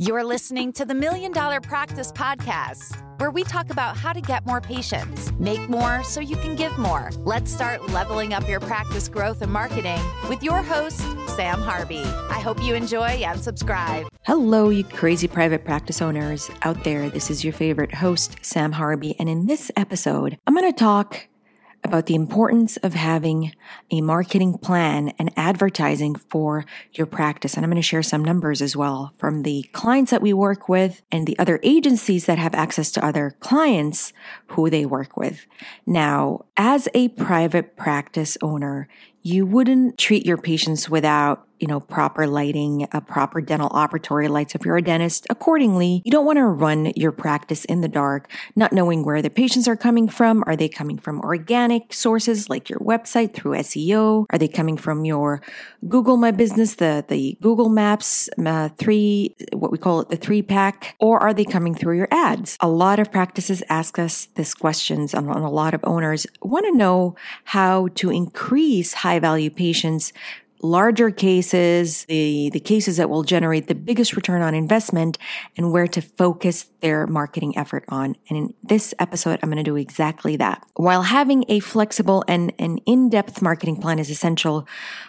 You're listening to the Million Dollar Practice Podcast, where we talk about how to get more patients, make more so you can give more. Let's start leveling up your practice growth and marketing with your host, Sam Harvey. I hope you enjoy and subscribe. Hello, you crazy private practice owners out there. This is your favorite host, Sam Harvey. And in this episode, I'm going to talk about the importance of having a marketing plan and advertising for your practice. And I'm going to share some numbers as well from the clients that we work with and the other agencies that have access to other clients who they work with. Now, as a private practice owner, you wouldn't treat your patients without you know, proper lighting, a proper dental operatory lights if you're a dentist. Accordingly, you don't want to run your practice in the dark, not knowing where the patients are coming from. Are they coming from organic sources like your website through SEO? Are they coming from your Google My Business, the, the Google Maps, uh, three, what we call it, the three pack? Or are they coming through your ads? A lot of practices ask us this questions and a lot of owners want to know how to increase high value patients larger cases, the, the cases that will generate the biggest return on investment and where to focus their marketing effort on. And in this episode, I'm going to do exactly that. While having a flexible and an in-depth marketing plan is essential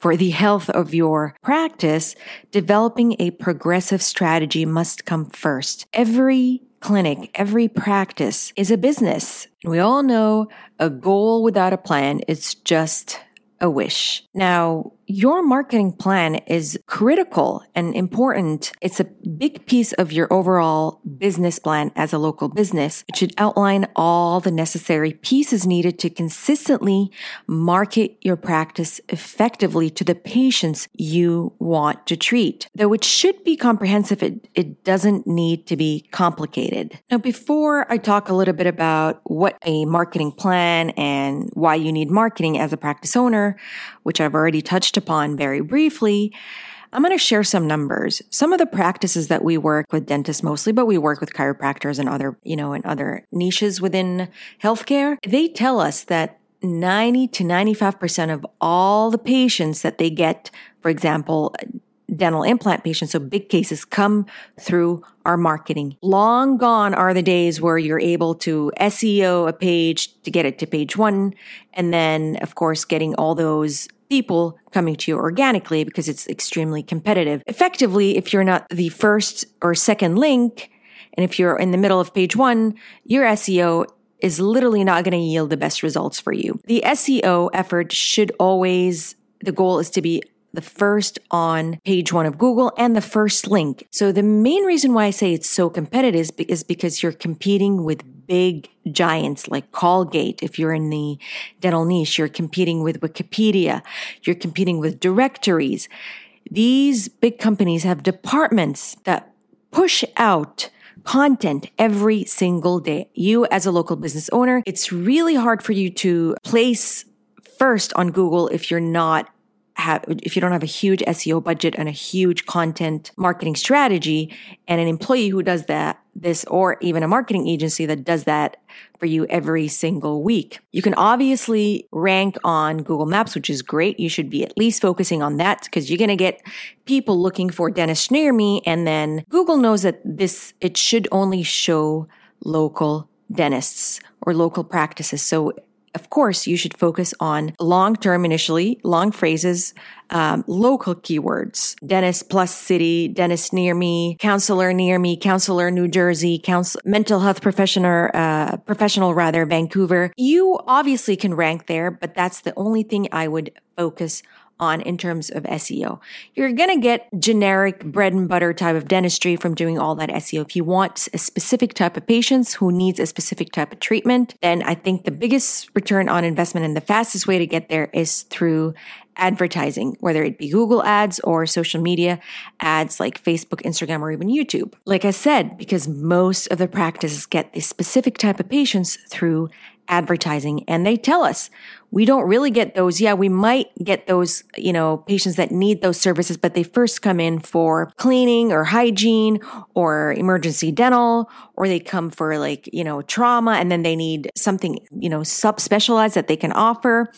for the health of your practice, developing a progressive strategy must come first. Every clinic, every practice is a business. We all know a goal without a plan is just a wish. Now, your marketing plan is critical and important. It's a big piece of your overall business plan as a local business. It should outline all the necessary pieces needed to consistently market your practice effectively to the patients you want to treat. Though it should be comprehensive, it, it doesn't need to be complicated. Now, before I talk a little bit about what a marketing plan and why you need marketing as a practice owner, which I've already touched touched upon very briefly, I'm going to share some numbers. Some of the practices that we work with dentists mostly, but we work with chiropractors and other, you know, and other niches within healthcare. They tell us that 90 to 95% of all the patients that they get, for example, dental implant patients, so big cases come through our marketing. Long gone are the days where you're able to SEO a page to get it to page one. And then, of course, getting all those people coming to you organically because it's extremely competitive. Effectively, if you're not the first or second link, and if you're in the middle of page one, your SEO is literally not going to yield the best results for you. The SEO effort should always, the goal is to be the first on page one of Google and the first link. So the main reason why I say it's so competitive is because you're competing with big giants like Colgate. If you're in the dental niche, you're competing with Wikipedia. You're competing with directories. These big companies have departments that push out content every single day. You as a local business owner, it's really hard for you to place first on Google if you're not have, if you don't have a huge SEO budget and a huge content marketing strategy and an employee who does that, this, or even a marketing agency that does that for you every single week. You can obviously rank on Google Maps, which is great. You should be at least focusing on that because you're going to get people looking for dentists near me. And then Google knows that this, it should only show local dentists or local practices. So of course, you should focus on long term initially, long phrases, um, local keywords, dentist plus city, dentist near me, counselor near me, counselor New Jersey, counsel, mental health professional, uh, professional rather, Vancouver. You obviously can rank there, but that's the only thing I would focus on in terms of SEO. You're going to get generic bread and butter type of dentistry from doing all that SEO. If you want a specific type of patients who needs a specific type of treatment, then I think the biggest return on investment and the fastest way to get there is through advertising, whether it be Google ads or social media ads like Facebook, Instagram, or even YouTube. Like I said, because most of the practices get the specific type of patients through advertising and they tell us we don't really get those. Yeah, we might get those, you know, patients that need those services, but they first come in for cleaning or hygiene or emergency dental, or they come for like, you know, trauma and then they need something, you know, sub specialized that they can offer.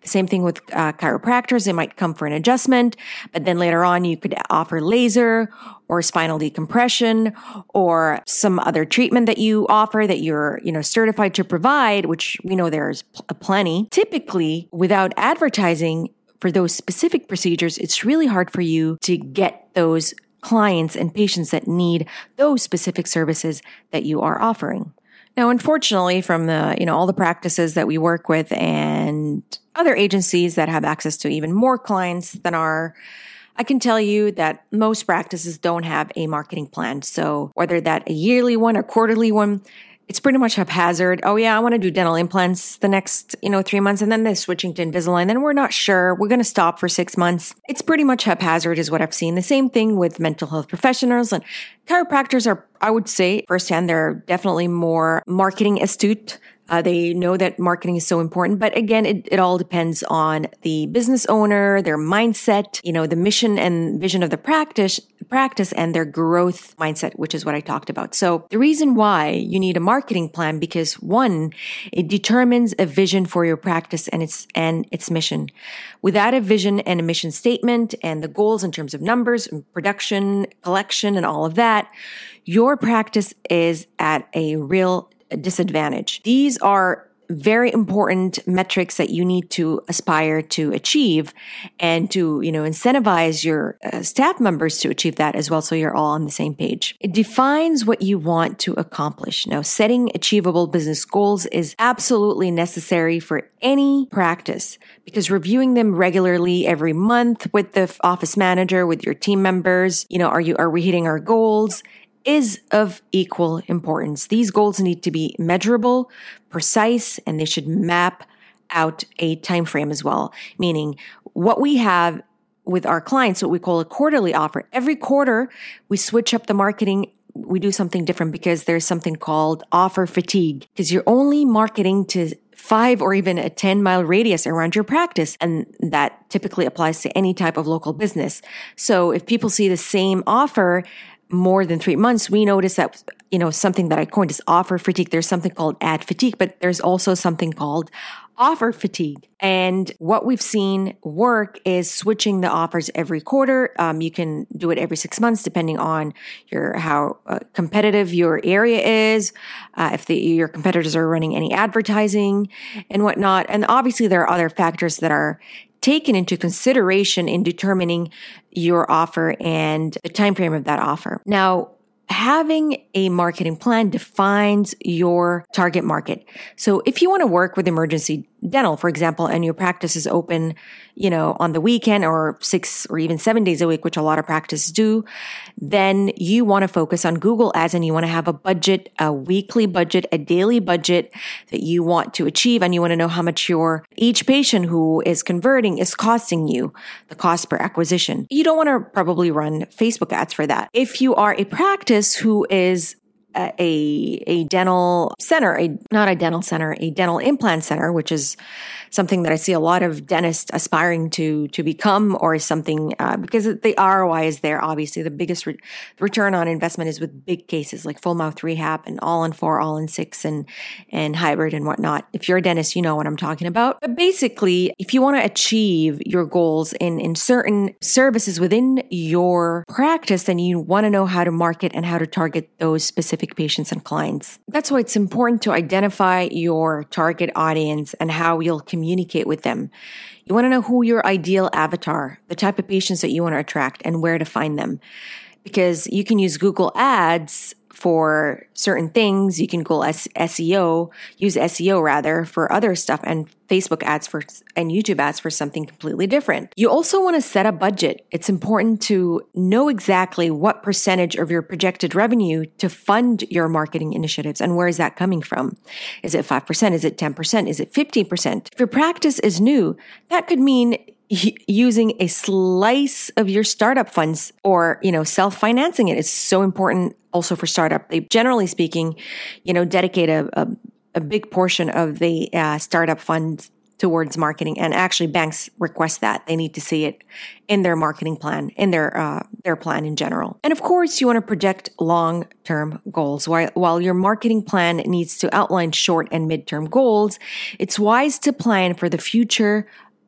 The same thing with uh, chiropractors. They might come for an adjustment, but then later on you could offer laser or spinal decompression or some other treatment that you offer that you're, you know, certified to provide, which we know there's plenty. Typically, without advertising for those specific procedures, it's really hard for you to get those clients and patients that need those specific services that you are offering. Now, unfortunately, from the, you know, all the practices that we work with and other agencies that have access to even more clients than our I can tell you that most practices don't have a marketing plan. So whether that a yearly one or quarterly one, it's pretty much haphazard. Oh yeah, I want to do dental implants the next, you know, three months and then they're switching to Invisalign. Then we're not sure. We're going to stop for six months. It's pretty much haphazard is what I've seen. The same thing with mental health professionals and chiropractors are, I would say firsthand, they're definitely more marketing astute uh, they know that marketing is so important, but again, it, it all depends on the business owner, their mindset, you know, the mission and vision of the practice, practice and their growth mindset, which is what I talked about. So the reason why you need a marketing plan, because one, it determines a vision for your practice and its, and its mission. Without a vision and a mission statement and the goals in terms of numbers and production, collection and all of that, your practice is at a real disadvantage. These are very important metrics that you need to aspire to achieve and to you know incentivize your uh, staff members to achieve that as well so you're all on the same page. It defines what you want to accomplish. Now setting achievable business goals is absolutely necessary for any practice because reviewing them regularly every month with the office manager with your team members you know are you are we hitting our goals is of equal importance. These goals need to be measurable, precise, and they should map out a time frame as well. Meaning what we have with our clients, what we call a quarterly offer. Every quarter, we switch up the marketing. We do something different because there's something called offer fatigue because you're only marketing to five or even a 10 mile radius around your practice. And that typically applies to any type of local business. So if people see the same offer more than three months, we notice that, you know, something that I coined is offer fatigue. There's something called ad fatigue, but there's also something called offer fatigue. And what we've seen work is switching the offers every quarter. Um, you can do it every six months, depending on your how uh, competitive your area is, uh, if the, your competitors are running any advertising and whatnot. And obviously, there are other factors that are taken into consideration in determining your offer and the time frame of that offer. Now, having a marketing plan defines your target market. So if you want to work with emergency dental, for example, and your practice is open, you know, on the weekend or six or even seven days a week, which a lot of practices do, then you want to focus on Google ads and you want to have a budget, a weekly budget, a daily budget that you want to achieve. And you want to know how much your each patient who is converting is costing you the cost per acquisition. You don't want to probably run Facebook ads for that. If you are a practice who is a a dental center, a not a dental center, a dental implant center, which is something that I see a lot of dentists aspiring to to become, or something uh, because the ROI is there. Obviously, the biggest re- return on investment is with big cases like full mouth rehab and all in four, all in six, and and hybrid and whatnot. If you're a dentist, you know what I'm talking about. But basically, if you want to achieve your goals in in certain services within your practice, then you want to know how to market and how to target those specific patients and clients. That's why it's important to identify your target audience and how you'll communicate communicate with them. You want to know who your ideal avatar, the type of patients that you want to attract and where to find them. Because you can use Google ads for certain things. You can go SEO, use SEO rather for other stuff and Facebook ads for and YouTube ads for something completely different. You also want to set a budget. It's important to know exactly what percentage of your projected revenue to fund your marketing initiatives and where is that coming from? Is it 5%? Is it 10%? Is it 15%? If your practice is new, that could mean using a slice of your startup funds or, you know, self-financing it is so important also for startup. They generally speaking, you know, dedicate a, a, a big portion of the uh, startup funds towards marketing. And actually, banks request that they need to see it in their marketing plan, in their uh, their plan in general. And of course, you want to project long term goals. While, while your marketing plan needs to outline short and mid term goals, it's wise to plan for the future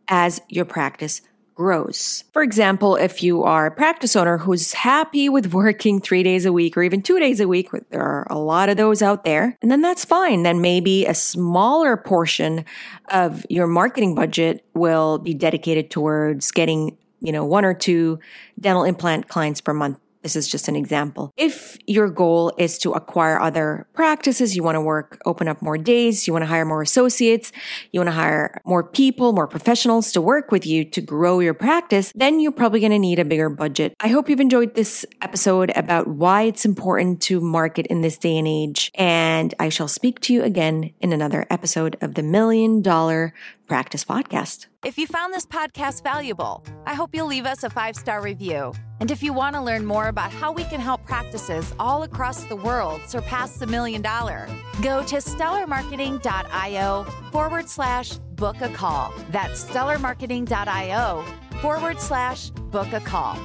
as your practice grows. For example, if you are a practice owner who's happy with working three days a week or even two days a week, there are a lot of those out there, and then that's fine. Then maybe a smaller portion of your marketing budget will be dedicated towards getting you know, one or two dental implant clients per month this is just an example. If your goal is to acquire other practices, you want to work, open up more days, you want to hire more associates, you want to hire more people, more professionals to work with you to grow your practice, then you're probably going to need a bigger budget. I hope you've enjoyed this episode about why it's important to market in this day and age. And I shall speak to you again in another episode of the Million Dollar Practice Podcast. If you found this podcast valuable, I hope you'll leave us a five star review. And if you want to learn more about how we can help practices all across the world surpass the million dollar, go to stellarmarketing.io forward slash book a call. That's stellarmarketing.io forward slash book a call.